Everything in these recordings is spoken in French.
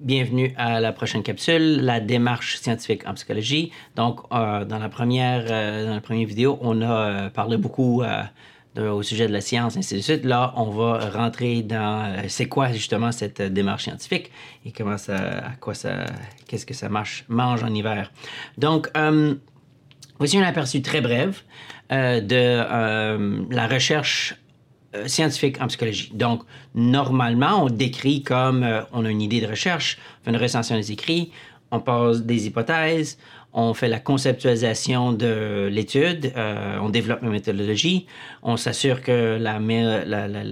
Bienvenue à la prochaine capsule, la démarche scientifique en psychologie. Donc, euh, dans, la première, euh, dans la première vidéo, on a euh, parlé beaucoup au sujet de la science, ainsi de suite. Là, on va rentrer dans c'est quoi justement cette démarche scientifique et comment ça, à quoi ça, qu'est-ce que ça marche, mange en hiver. Donc, voici un aperçu très bref de la recherche euh, scientifique en psychologie. Donc, normalement, on décrit comme euh, on a une idée de recherche, on fait une recension des écrits, on pose des hypothèses, on fait la conceptualisation de l'étude, euh, on développe une méthodologie, on s'assure que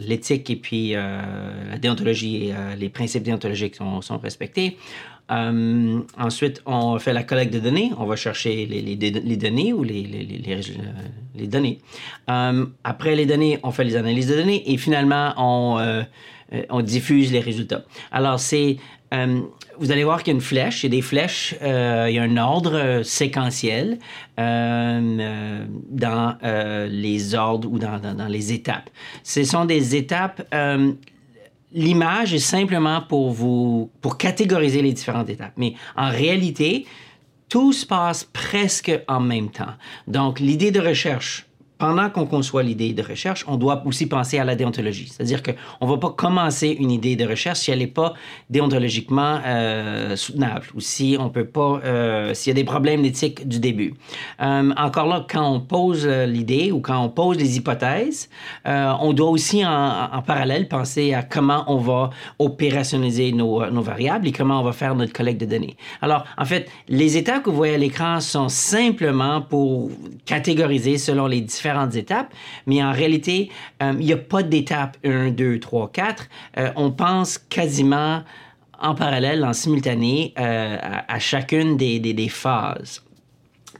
l'éthique et puis la déontologie les principes déontologiques sont respectés. Euh, ensuite, on fait la collecte de données. On va chercher les, les- données ou les, les- données. Euh, après les données, on fait les analyses de données et finalement, on, euh, on diffuse les résultats. Alors, c'est... vous allez voir qu'il y a une flèche, il y a des flèches, il y a un ordre séquentiel dans les ordres ou dans, dans- les étapes. Ce sont des étapes l'image est simplement pour vous pour catégoriser les différentes étapes. Mais en réalité, tout se passe presque en même temps. Donc, l'idée de recherche, pendant qu'on conçoit l'idée de recherche, on doit aussi penser à la déontologie. C'est-à-dire qu'on ne va pas commencer une idée de recherche si elle n'est pas déontologiquement euh, soutenable ou si on peut pas, euh, s'il y a des problèmes d'éthique du début. Euh, encore là, quand on pose l'idée ou quand on pose les hypothèses, on doit aussi en, parallèle penser à comment on va opérationnaliser nos, nos variables et comment on va faire notre collecte de données. Alors, en fait, les étapes que vous voyez à l'écran sont simplement pour catégoriser selon les différentes étapes, mais en réalité, euh, il n'y a pas d'étape 1, 2, 3, 4. Euh, on pense quasiment en parallèle, en simultané, euh, à, chacune des, phases.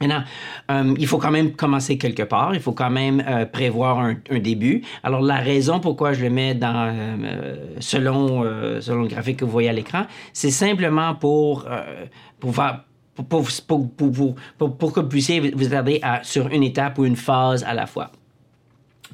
Maintenant, euh, il faut quand même commencer quelque part. Il faut quand même prévoir un, début. Alors, la raison pourquoi je le mets dans, selon, selon le graphique que vous voyez à l'écran, c'est simplement pour, euh, pour que vous puissiez vous attarder sur une étape ou une phase à la fois.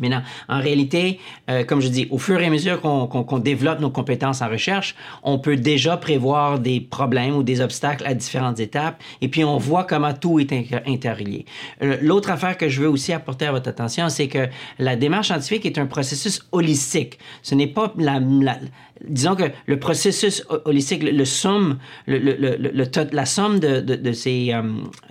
Maintenant, en réalité, euh, comme je dis, au fur et à mesure qu'on développe nos compétences en recherche, on peut déjà prévoir des problèmes ou des obstacles à différentes étapes, et puis on voit comment tout est inter- interrelié. Euh, L'autre affaire que je veux aussi apporter à votre attention, c'est que la démarche scientifique est un processus holistique. Ce n'est pas la- disons que le processus ho- holistique, le, le somme, le, le- la somme de, de- de ces, euh,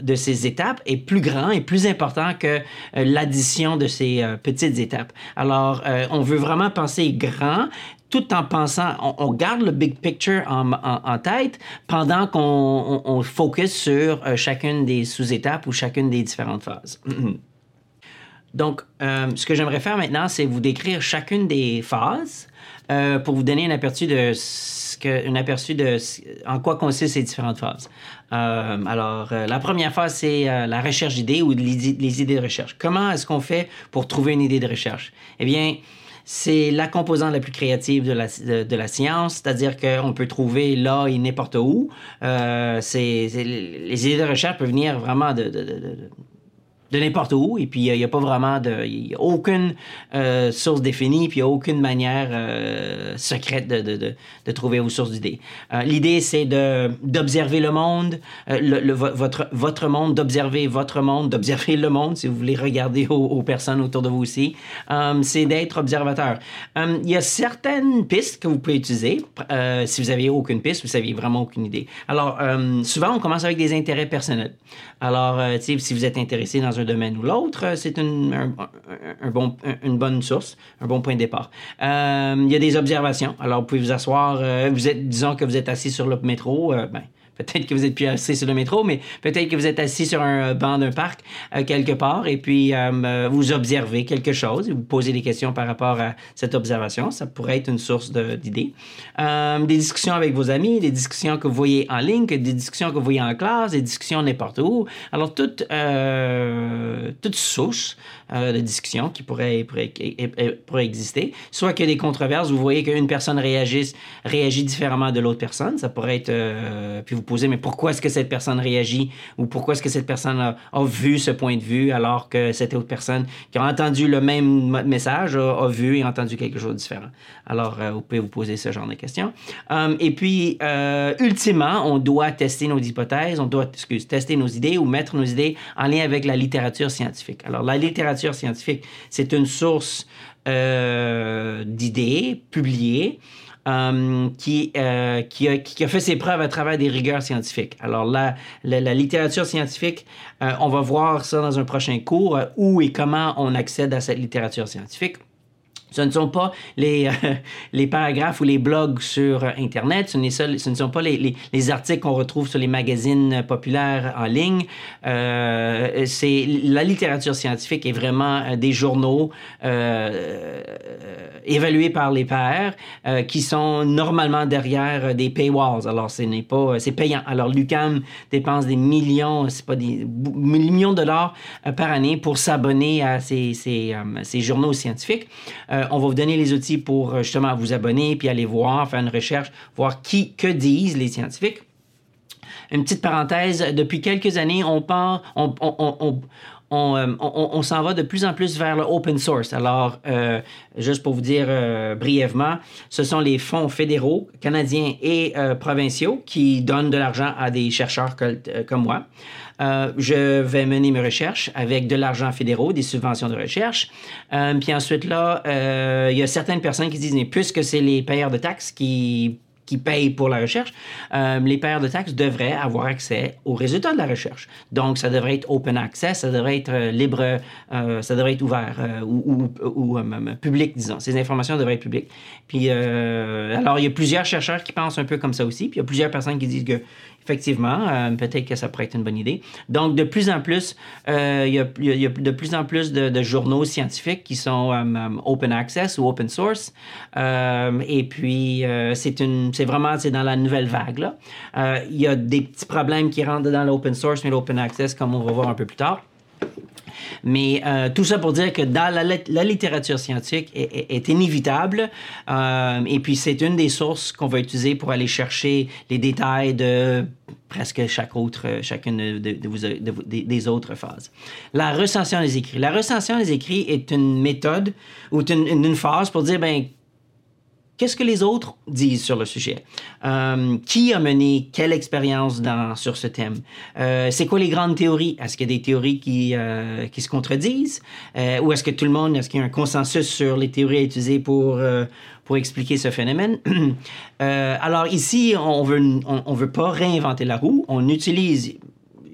de ces étapes est plus grand et plus important que euh, l'addition de ces euh, petites étapes. Alors, on veut vraiment penser grand tout en pensant, on, on garde le big picture en, en- en tête pendant qu'on on, on focus sur chacune des sous-étapes ou chacune des différentes phases. Donc, euh, ce que j'aimerais faire maintenant, c'est vous décrire chacune des phases euh, pour vous donner un aperçu de ce que, un aperçu de en quoi consistent ces différentes phases. Euh, alors, euh, la première phase, c'est euh, la recherche d'idées ou les idées de recherche. Comment est-ce qu'on fait pour trouver une idée de recherche? Eh bien, c'est la composante la plus créative de la, de, de la science, c'est-à-dire qu'on peut trouver là et n'importe où. Euh, c'est, c'est- les idées de recherche peuvent venir vraiment de, de- de- n'importe où, et puis il n'y a pas vraiment de. N'y a aucune euh, source définie, puis il n'y a aucune manière euh, secrète de, de, de, trouver vos sources d'idées. Euh, L'idée, c'est d'observer le monde, euh, le, le- vo- votre, votre monde, d'observer votre monde, d'observer le monde, si vous voulez regarder aux, personnes autour de vous aussi. Euh, c'est d'être observateur. Euh, il y a certaines pistes que vous pouvez utiliser. Euh, si vous n'aviez aucune piste, vous n'aviez vraiment aucune idée. Alors, euh, souvent, on commence avec des intérêts personnels. Alors, euh, si vous êtes intéressé dans un domaine ou l'autre, euh, c'est une, une bonne source, un bon point de départ. Euh, il y a des observations. Alors, vous pouvez vous asseoir, euh, vous êtes, disons que vous êtes assis sur le métro, ben, Peut-être que vous êtes plus assis sur le métro, mais peut-être que vous êtes assis sur un banc d'un parc euh, quelque part et puis euh, vous observez quelque chose et vous posez des questions par rapport à cette observation. Ça pourrait être une source d'idées. Euh, des discussions avec vos amis, des discussions que vous voyez en ligne, des discussions que vous voyez en classe, des discussions n'importe où. Alors, toute, toute source de discussion qui pourrait, pourrait, exister. Soit a des controverses, vous voyez qu'une personne réagisse, réagit différemment de l'autre personne. Ça pourrait être... puis vous poser, mais pourquoi est-ce que cette personne réagit? Ou pourquoi est-ce que cette personne a, vu ce point de vue alors que cette autre personne qui a entendu le même message a, vu et entendu quelque chose de différent? Alors, euh, vous pouvez vous poser ce genre de questions. Et puis, euh, ultimement, on doit tester nos hypothèses, on doit, excuse, tester nos idées ou mettre nos idées en lien avec la littérature scientifique. Alors, la littérature scientifique, c'est une source euh, d'idées publiées euh, qui, euh, qui, a, fait ses preuves à travers des rigueurs scientifiques. Alors là, la, la littérature scientifique, on va voir ça dans un prochain cours, où et comment on accède à cette littérature scientifique. Ce ne sont pas les, euh, les paragraphes ou les blogs sur Internet, ce, ne sont pas les, les, les articles qu'on retrouve sur les magazines populaires en ligne. Euh, c'est la littérature scientifique est vraiment euh, des journaux euh, évalués par les pairs euh, qui sont normalement derrière des paywalls. Alors ce n'est pas c'est payant. Alors l'UCAM dépense des millions, pas des millions de dollars par année pour s'abonner à ces, journaux scientifiques. Euh, on va vous donner les outils pour euh, justement vous abonner, puis aller voir, faire une recherche, voir qui, que disent les scientifiques. Une petite parenthèse, depuis quelques années, on part, on, euh, on, s'en va de plus en plus vers le open source. Alors, juste pour vous dire brièvement, ce sont les fonds fédéraux, canadiens et provinciaux qui donnent de l'argent à des chercheurs comme moi. Euh, je vais mener mes recherches avec de l'argent fédéraux, des subventions de recherche. Euh, puis ensuite, là, euh, il y a certaines personnes qui disent, mais puisque c'est les payeurs de taxes qui qui payent pour la recherche, les payeurs de taxes devraient avoir accès aux résultats de la recherche. Donc, ça devrait être open access, ça devrait être libre, ça devrait être ouvert ou, ou, public, disons. Ces informations devraient être publiques. Puis, alors, il y a plusieurs chercheurs qui pensent un peu comme ça aussi. Puis, il y a plusieurs personnes qui disent que Effectivement, euh, peut-être que ça pourrait être une bonne idée. Donc, de plus en plus, euh, il, y a, de plus en plus de, journaux scientifiques qui sont euh, open access ou open source. et puis, c'est une, c'est vraiment, c'est dans la nouvelle vague là. il y a des petits problèmes qui rentrent dans l'open source, mais l'open access, comme on va voir un peu plus tard. Mais euh, tout ça pour dire que dans la, littérature scientifique est, inévitable. Euh, et puis c'est une des sources qu'on va utiliser pour aller chercher les détails de presque chaque autre, chacune des autres phases. La recension des écrits. La recension des écrits est une méthode ou une, une phase pour dire, ben, Qu'est-ce que les autres disent sur le sujet? Euh, qui a mené quelle expérience sur ce thème? Euh, c'est quoi les grandes théories? Est-ce qu'il y a des théories qui, euh, qui se contredisent? ou est-ce que tout le monde, est-ce qu'il y a un consensus sur les théories à utiliser pour, pour expliquer ce phénomène? alors ici, on veut, on veut pas réinventer la roue. On utilise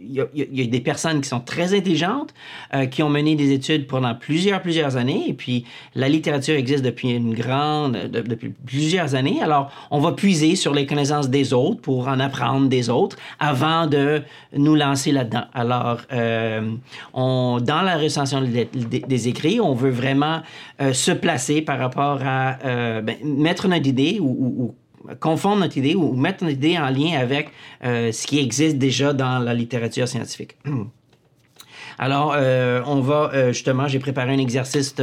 il y, a des personnes qui sont très intelligentes, euh, qui ont mené des études pendant plusieurs, plusieurs années. Et puis, la littérature existe depuis une grande, depuis plusieurs années. Alors, on va puiser sur les connaissances des autres pour en apprendre des autres avant de nous lancer là-dedans. Alors, euh, on, dans la recension des, écrits, on veut vraiment euh, se placer par rapport à ben, mettre notre idée ou, ou confondre notre idée ou mettre notre idée en lien avec euh, ce qui existe déjà dans la littérature scientifique. Alors, euh, on va euh, justement, j'ai préparé un exercice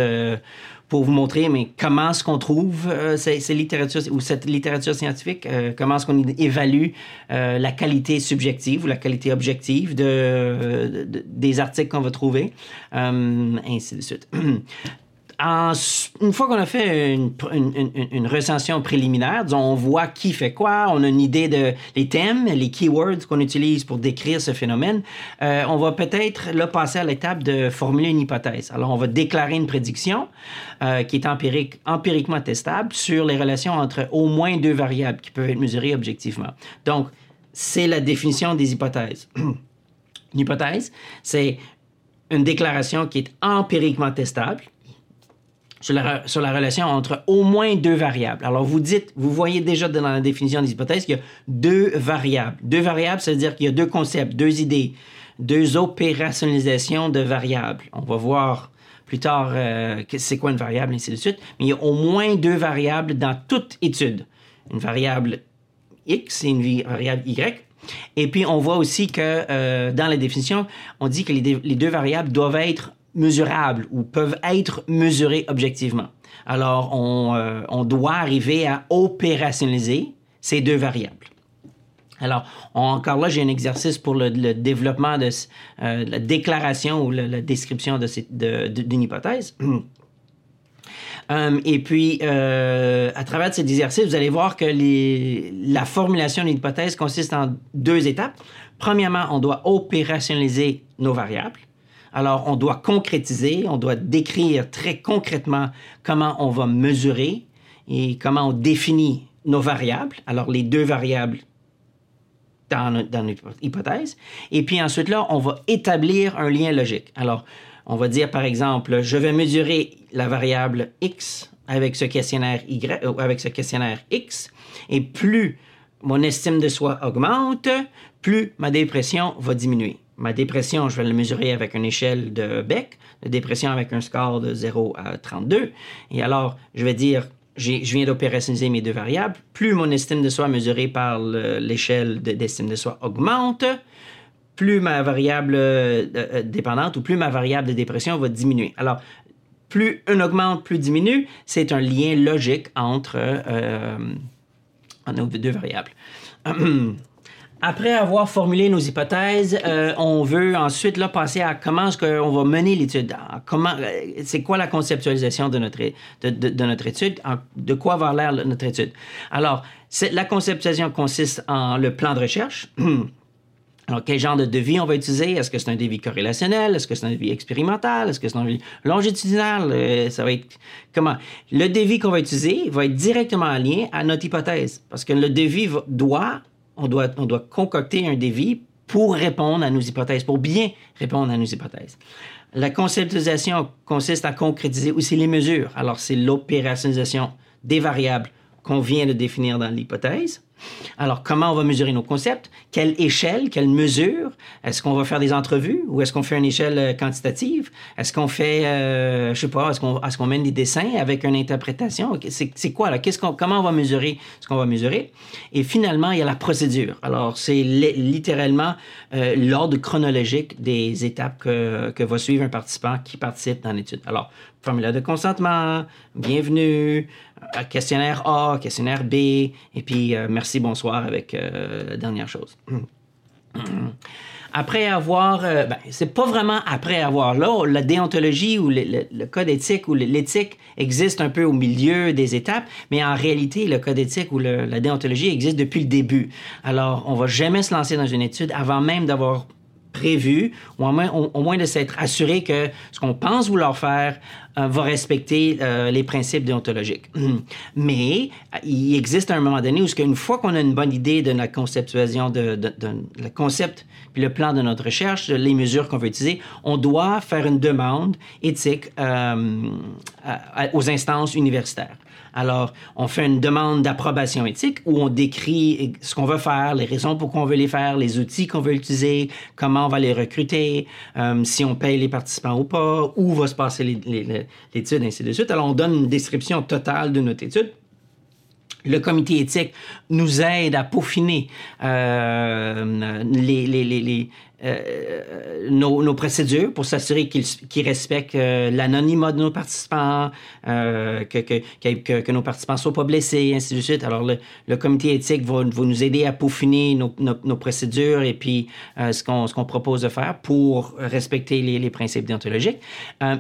pour vous montrer, mais comment est-ce qu'on trouve ces, littératures ou cette littérature scientifique, comment est-ce qu'on évalue la qualité subjective ou la qualité objective de, des articles qu'on va trouver, ainsi de suite. une fois qu'on a fait une, recension préliminaire, on voit qui fait quoi, on a une idée de thèmes, les keywords qu'on utilise pour décrire ce phénomène, euh, on va peut-être là passer à l'étape de formuler une hypothèse. Alors, on va déclarer une prédiction euh, qui est empirique, empiriquement testable sur les relations entre au moins deux variables qui peuvent être mesurées objectivement. Donc, c'est la définition des hypothèses. une hypothèse, c'est une déclaration qui est empiriquement testable sur la, relation entre au moins deux variables. Alors, vous dites, vous voyez déjà dans la définition des hypothèses qu'il y a deux variables. Deux variables, ça veut dire qu'il y a deux concepts, deux idées, deux opérationnalisations de variables. On va voir plus tard euh, c'est quoi une variable, et ainsi de suite. Mais il y a au moins deux variables dans toute étude. Une variable X et une variable Y. Et puis, on voit aussi que euh, dans la définition, on dit que les deux variables doivent être mesurables ou peuvent être mesurées objectivement. Alors, on, euh, on doit arriver à opérationnaliser ces deux variables. Alors, encore là, j'ai un exercice pour le, développement de euh, la déclaration ou la, description d'une de, de, hypothèse. Euh, et puis, à travers cet exercice, vous allez voir que la formulation d'une hypothèse consiste en deux étapes. Premièrement, on doit opérationnaliser nos variables. Alors, on doit concrétiser, on doit décrire très concrètement comment on va mesurer et comment on définit nos variables. Alors, les deux variables dans, notre hypothèse. Et puis ensuite, là, on va établir un lien logique. Alors, on va dire, par exemple, je vais mesurer la variable X avec ce questionnaire euh, avec ce questionnaire X, et plus mon estime de soi augmente, plus ma dépression va diminuer. Ma dépression, je vais la mesurer avec une échelle de Beck, de dépression avec un score de 0 à 32. Et alors, je vais dire je viens d'opérationnaliser mes deux variables, plus mon estime de soi mesurée par l'échelle d'estime de soi augmente, plus ma variable euh, euh, dépendante ou plus ma variable de dépression va diminuer. Alors, plus une augmente, plus diminue, c'est un lien logique entre euh, nos deux variables. Après avoir formulé nos hypothèses, euh, on veut ensuite là, passer à comment est-ce qu'on va mener l'étude. Euh, c'est quoi la conceptualisation de notre, de, notre étude? de quoi va l'air notre étude? Alors, la conceptualisation consiste en le plan de recherche. Alors, quel genre de devis on va utiliser? Est-ce que c'est un devis corrélationnel? Est-ce que c'est un devis expérimental? Est-ce que c'est un devis longitudinal? Euh, ça va être comment? Le devis qu'on va utiliser va être directement en lien à notre hypothèse. Parce que le devis doit on doit, on concocter un devis pour répondre à nos hypothèses, pour bien répondre à nos hypothèses. La conceptualisation consiste à concrétiser aussi les mesures. Alors, c'est l'opérationnalisation des variables qu'on vient de définir dans l'hypothèse. Alors, comment on va mesurer nos concepts? Quelle échelle, quelle mesure? Est-ce qu'on va faire des entrevues ou est-ce qu'on fait une échelle euh, quantitative? Est-ce qu'on fait, euh, je sais pas, est-ce qu'on est mène des dessins avec une interprétation? C'est quoi là? Qu'est-ce qu'on, comment on va mesurer ce qu'on va mesurer? Et finalement, il y a la procédure. Alors, c'est littéralement euh, l'ordre chronologique des étapes que, que va suivre un participant qui participe dans l'étude. Alors, formulaire de consentement, bienvenue, questionnaire A, questionnaire B, et puis euh, merci, bonsoir avec euh, la dernière chose. Après avoir, ben, c'est pas vraiment après avoir là, la déontologie ou le, code éthique ou l'éthique existe un peu au milieu des étapes, mais en réalité, le code éthique ou la déontologie existe depuis le début. Alors, on va jamais se lancer dans une étude avant même d'avoir prévu, ou au moins, moins de s'être assuré que ce qu'on pense vouloir faire euh, va respecter euh, les principes déontologiques. Mais il existe un moment donné où, une fois qu'on a une bonne idée de la conceptualisation, de, de, le concept puis le plan de notre recherche, les mesures qu'on veut utiliser, on doit faire une demande éthique euh, aux instances universitaires. Alors, on fait une demande d'approbation éthique où on décrit ce qu'on veut faire, les raisons pour qu'on veut les faire, les outils qu'on veut utiliser, comment on va les recruter, euh, si on paye les participants ou pas, où va se passer l'étude, ainsi de suite. Alors, on donne une description totale de notre étude. Le comité éthique nous aide à peaufiner euh, les, euh, nos, procédures pour s'assurer qu'ils respectent euh, l'anonymat de nos participants, euh, que, que, que, nos participants soient pas blessés, ainsi de suite. Alors, le, comité éthique va, nous aider à peaufiner nos, procédures et puis ce qu'on propose de faire pour respecter les, principes déontologiques.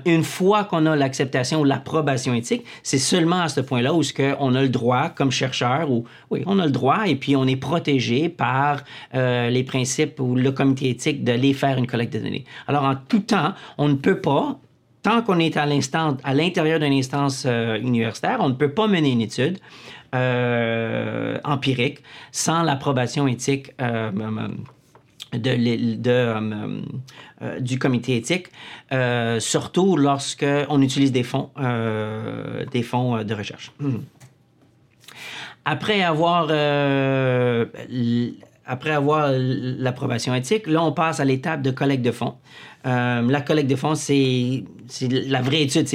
une fois qu'on a l'acceptation ou l'approbation éthique, c'est seulement à ce point-là où ce on a le droit, comme chercheur, ou oui, on a le droit et puis on est protégé par les principes ou le comité éthique d'aller faire une collecte de données. Alors, en tout temps, on ne peut pas, tant qu'on est à à l'intérieur d'une instance euh, universitaire, on ne peut pas mener une étude euh, empirique sans l'approbation éthique euh, du comité éthique, surtout lorsque on utilise des fonds, des fonds de recherche. Mhm. Après avoir, après avoir l'approbation éthique, là, on passe à l'étape de collecte de fonds. Euh, la collecte de fonds, c'est la vraie étude,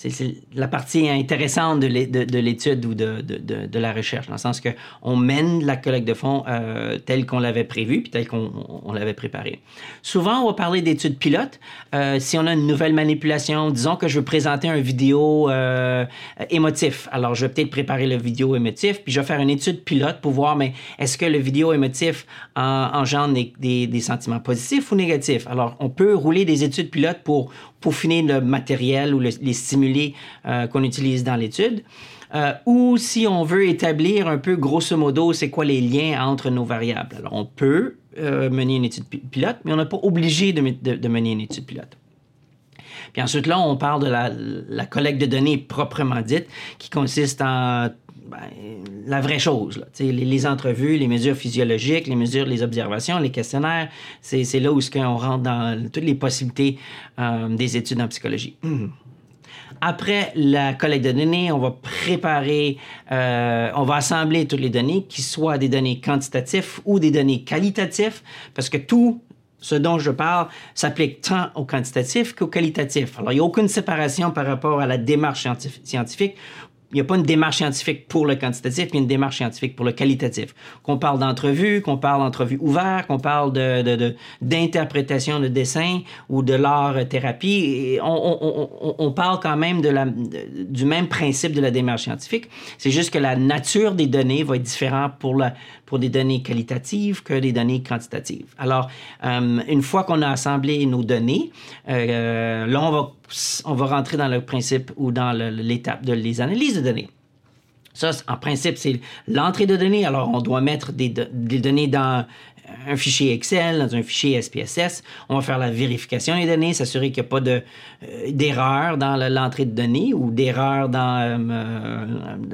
c'est la partie intéressante de l'é- de de l'étude ou de, la recherche, dans le sens que on mène la collecte de fonds euh, telle qu'on l'avait prévu, puis telle qu'on on l'avait préparée. Souvent, on va parler d'études pilotes. Euh, si on a une nouvelle manipulation, disons que je veux présenter un vidéo euh, émotif, alors je vais peut-être préparer le vidéo émotif, puis je vais faire une étude pilote pour voir, mais est-ce que le vidéo émotif en- engendre des sentiments positifs ou négatifs? Alors, on peut rouler des études pilotes pour peaufiner le matériel ou le- les stimuli euh, qu'on utilise dans l'étude. Euh, ou si on veut établir un peu grosso modo c'est quoi les liens entre nos variables. Alors on peut euh, mener une étude pi- pilote, mais on n'est pas obligé de, mener une étude pilote. Puis ensuite, là, on parle de la collecte de données proprement dite, qui consiste en ben, la vraie chose. Là. Les, les entrevues, les mesures physiologiques, les mesures, les observations, les questionnaires, c'est là où ce qu'on rentre dans toutes les possibilités euh, des études en psychologie. Après la collecte de données, on va préparer, euh, on va assembler toutes les données, qui soient des données quantitatives ou des données qualitatives, parce que tout ce dont je parle s'applique tant au quantitatif qu'au qualitatif. Alors, il n'y a aucune séparation par rapport à la démarche scientif- scientifique. Il n'y a pas une démarche scientifique pour le quantitatif, mais une démarche scientifique pour le qualitatif. Qu'on parle d'entrevue, qu'on parle d'entrevue ouverte, qu'on parle de, de- de- d'interprétation de dessin ou de l'art-thérapie, on, parle quand même du même principe de la démarche scientifique. C'est juste que la nature des données va être différente pour, la, des données qualitatives que des données quantitatives. Alors, euh, une fois qu'on a assemblé nos données, euh, là, on va, on va rentrer dans le principe ou dans l'étape de les analyses de données. Ça, en principe, c'est l'entrée de données. Alors, on doit mettre des, do- des données dans un fichier Excel, dans un fichier SPSS. On va faire la vérification des données, s'assurer qu'il n'y a pas euh, d'erreur dans le- l'entrée de données ou d'erreur euh, euh,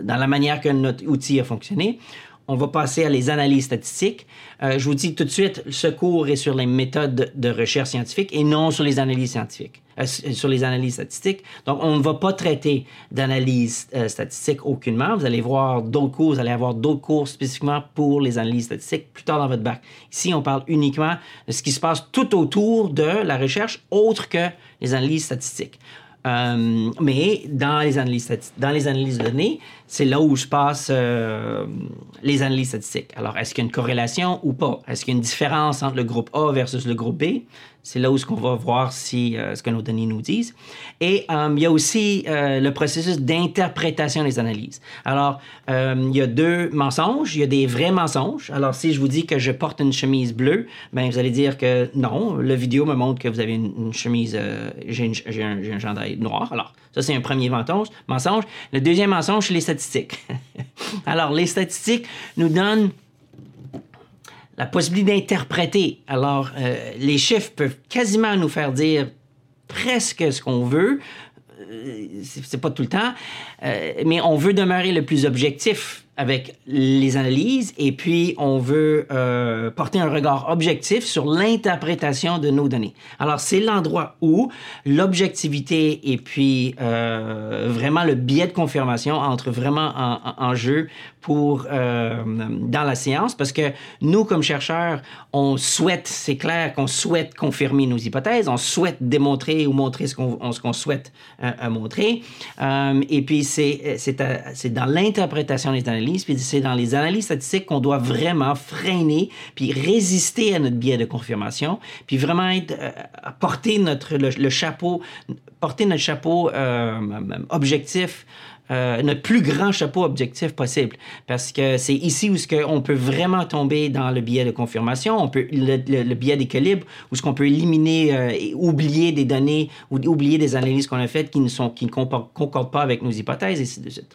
dans la manière que notre outil a fonctionné. On va passer à les analyses statistiques. Euh, je vous dis tout de suite, ce cours est sur les méthodes de recherche scientifique et non sur les analyses scientifiques, euh, s- sur les analyses statistiques. Donc, on ne va pas traiter d'analyse euh, statistique aucunement. Vous allez voir d'autres cours, vous allez avoir d'autres cours spécifiquement pour les analyses statistiques plus tard dans votre bac. Ici, on parle uniquement de ce qui se passe tout autour de la recherche, autre que les analyses statistiques. Euh, mais dans les analyses, dans les analyses de données, c'est là où se passent euh, les analyses statistiques. Alors, est-ce qu'il y a une corrélation ou pas? Est-ce qu'il y a une différence entre le groupe A versus le groupe B? C'est là où ce qu'on va voir si euh, ce que nos données nous disent. Et euh, il y a aussi euh, le processus d'interprétation des analyses. Alors, il y a deux mensonges. Il y a des vrais mensonges. Alors, si je vous dis que je porte une chemise bleue, ben vous allez dire que non. Le vidéo me montre que vous avez une, chemise, j'ai, un, un chandail noir. Alors, ça, c'est un premier mensonge. mensonge. Le deuxième mensonge, c'est les statistiques. Alors, les statistiques nous donnent la possibilité d'interpréter. Alors, euh, les chiffres peuvent quasiment nous faire dire presque ce qu'on veut. Euh, c'est pas tout le temps, euh, mais on veut demeurer le plus objectif avec les analyses et puis on veut euh, porter un regard objectif sur l'interprétation de nos données. Alors c'est l'endroit où l'objectivité et puis euh, vraiment le biais de confirmation entre vraiment en, jeu pour euh, dans la science parce que nous comme chercheurs on souhaite c'est clair qu'on souhaite confirmer nos hypothèses on souhaite démontrer ou montrer ce qu'on qu'on souhaite montrer et puis c'est c'est dans l'interprétation des analyses puis c'est dans les analyses statistiques qu'on doit vraiment freiner puis résister à notre biais de confirmation puis vraiment être euh, porter notre le, chapeau porter notre chapeau euh, objectif euh, notre plus grand chapeau objectif possible. Parce que c'est ici où ce que on peut vraiment tomber dans le biais de confirmation, on peut, le, le- le biais d'équilibre, où ce qu'on peut éliminer et oublier des données ou oublier des analyses qu'on a faites qui ne sont qui ne concordent pas avec nos hypothèses, et ainsi de suite.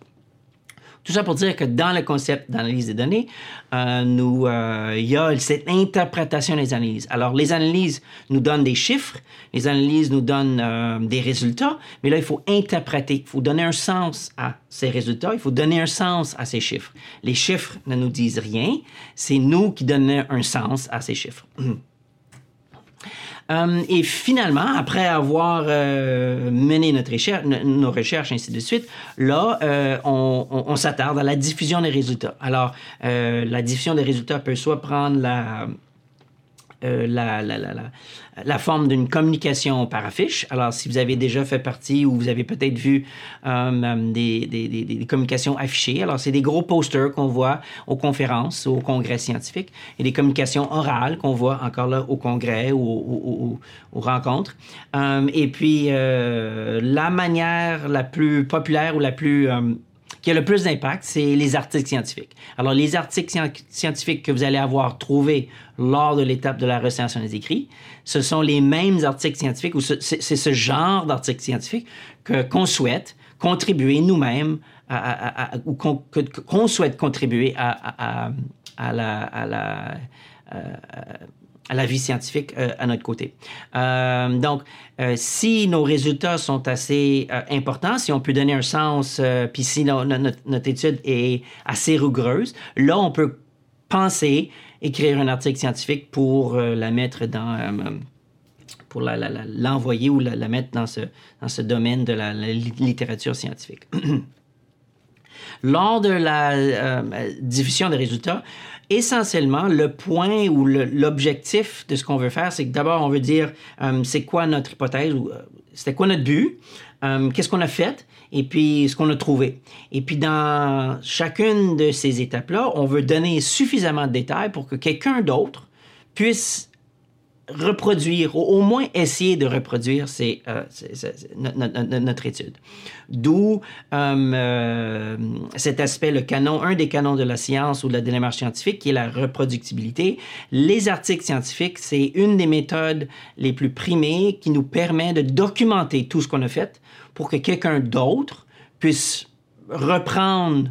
Tout ça pour dire que dans le concept d'analyse des données, euh, nous, euh, il y a cette interprétation des analyses. Alors, les analyses nous donnent des chiffres, les analyses nous donnent euh, des résultats, mais là, il faut interpréter, il faut donner un sens à ces résultats, il faut donner un sens à ces chiffres. Les chiffres ne nous disent rien, c'est nous qui donnons un sens à ces chiffres. Euh, et finalement, après avoir euh, mené notre recherche, nos recherches, ainsi de suite, là, euh, on, on, s'attarde à la diffusion des résultats. Alors, la diffusion des résultats peut soit prendre la, la, la, la, la forme d'une communication par affiche. Alors, si vous avez déjà fait partie ou vous avez peut-être vu euh, euh, des, des, communications affichées, alors c'est des gros posters qu'on voit aux conférences, aux congrès scientifiques, et des communications orales qu'on voit encore là au congrès ou aux, rencontres. Euh, et puis, la manière la plus populaire ou la plus qui a le plus d'impact, c'est les articles scientifiques. Alors, les articles scientifiques que vous allez avoir trouvés lors de l'étape de la recension des écrits, ce sont les mêmes articles scientifiques ou c'est ce genre d'articles scientifiques qu'on souhaite contribuer nous-mêmes ou qu'on souhaite contribuer à, la, à la vie scientifique euh, à notre côté. Euh, donc, euh, si nos résultats sont assez importants, si on peut donner un sens, puis si notre, étude est assez rigoureuse, là, on peut penser écrire un article scientifique pour la mettre dans l'envoyer ou la, mettre dans ce, dans ce domaine de la littérature scientifique. Lors de la diffusion des résultats, essentiellement, le point ou l'objectif de ce qu'on veut faire, c'est que d'abord, on veut dire euh, c'est quoi notre hypothèse ou euh, c'était quoi notre but, euh, qu'est-ce qu'on a fait et puis ce qu'on a trouvé. Et puis dans chacune de ces étapes-là, on veut donner suffisamment de détails pour que quelqu'un d'autre puisse reproduire, au, moins essayer de reproduire euh, notre, étude. D'où euh, euh, cet aspect, le canon, un des canons de la science ou de la démarche scientifique, qui est la reproductibilité. Les articles scientifiques, c'est une des méthodes les plus primées qui nous permet de documenter tout ce qu'on a fait pour que quelqu'un d'autre puisse reprendre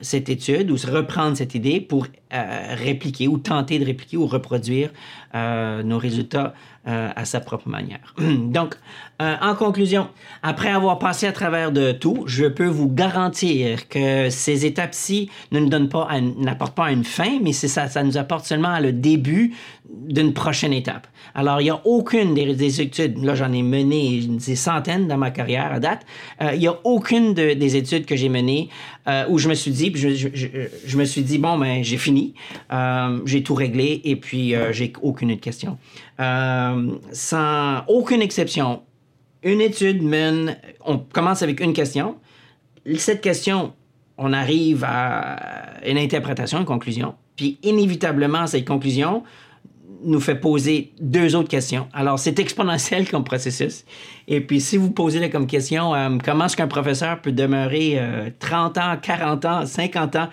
cette étude ou se reprendre cette idée pour euh, répliquer ou tenter de répliquer ou reproduire euh, nos résultats euh, à sa propre manière. Donc, en conclusion, après avoir passé à travers de tout, je peux vous garantir que ces étapes-ci ne nous donnent pas, n'apportent pas une fin, mais ça, ça nous apporte seulement le début d'une prochaine étape. Alors, il n'y a aucune des, études, là j'en ai mené des centaines dans ma carrière à date, il n'y a aucune des études que j'ai menées où je me suis dit, je, me suis dit, bon, ben j'ai fini euh, j'ai tout réglé et puis euh, j'ai aucune autre question. Euh, sans aucune exception, une étude mène, on commence avec une question. Cette question, on arrive à une interprétation, une conclusion. Puis inévitablement, cette conclusion nous fait poser deux autres questions. Alors, c'est exponentiel comme processus. Et puis, si vous posez comme question, euh, comment est-ce qu'un professeur peut demeurer 30 euh, ans, 40 ans, 50 ans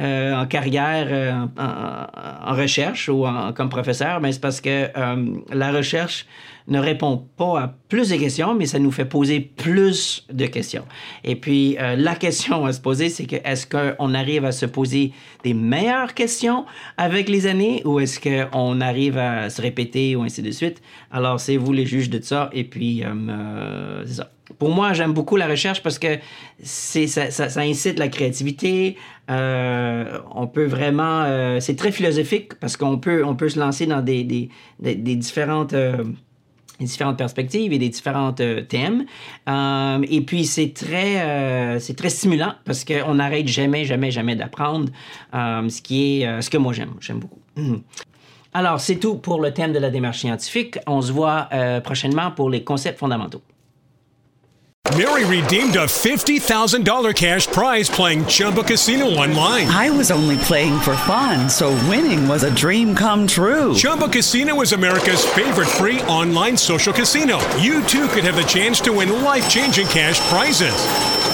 euh, en carrière en, recherche ou comme professeur, ben, c'est parce que la recherche ne répond pas à plus de questions, mais ça nous fait poser plus de questions. Et puis, euh, la question à se poser, c'est que est-ce qu'on arrive à se poser des meilleures questions avec les années ou est-ce qu'on arrive à se répéter ou ainsi de suite? Alors, c'est vous les juges de ça. Et puis, euh, euh. Pour moi, j'aime beaucoup la recherche parce que ça, incite la créativité. on peut vraiment... c'est très philosophique parce qu'on peut, on peut se lancer dans des, différentes perspectives et des différents euh, thèmes. Euh, et puis, c'est très, euh, c'est très stimulant parce qu'on n'arrête jamais, jamais, jamais d'apprendre, ce qui est ce que moi j'aime. J'aime beaucoup. Alors, c'est tout pour le thème de la démarche scientifique. On se voit euh, prochainement pour les concepts fondamentaux. Mary redeemed a $50,000 cash prize playing Chumba Casino online. I was only playing for fun, so winning was a dream come true. Chumba Casino is America's favorite free online social casino. You too could have the chance to win life changing cash prizes.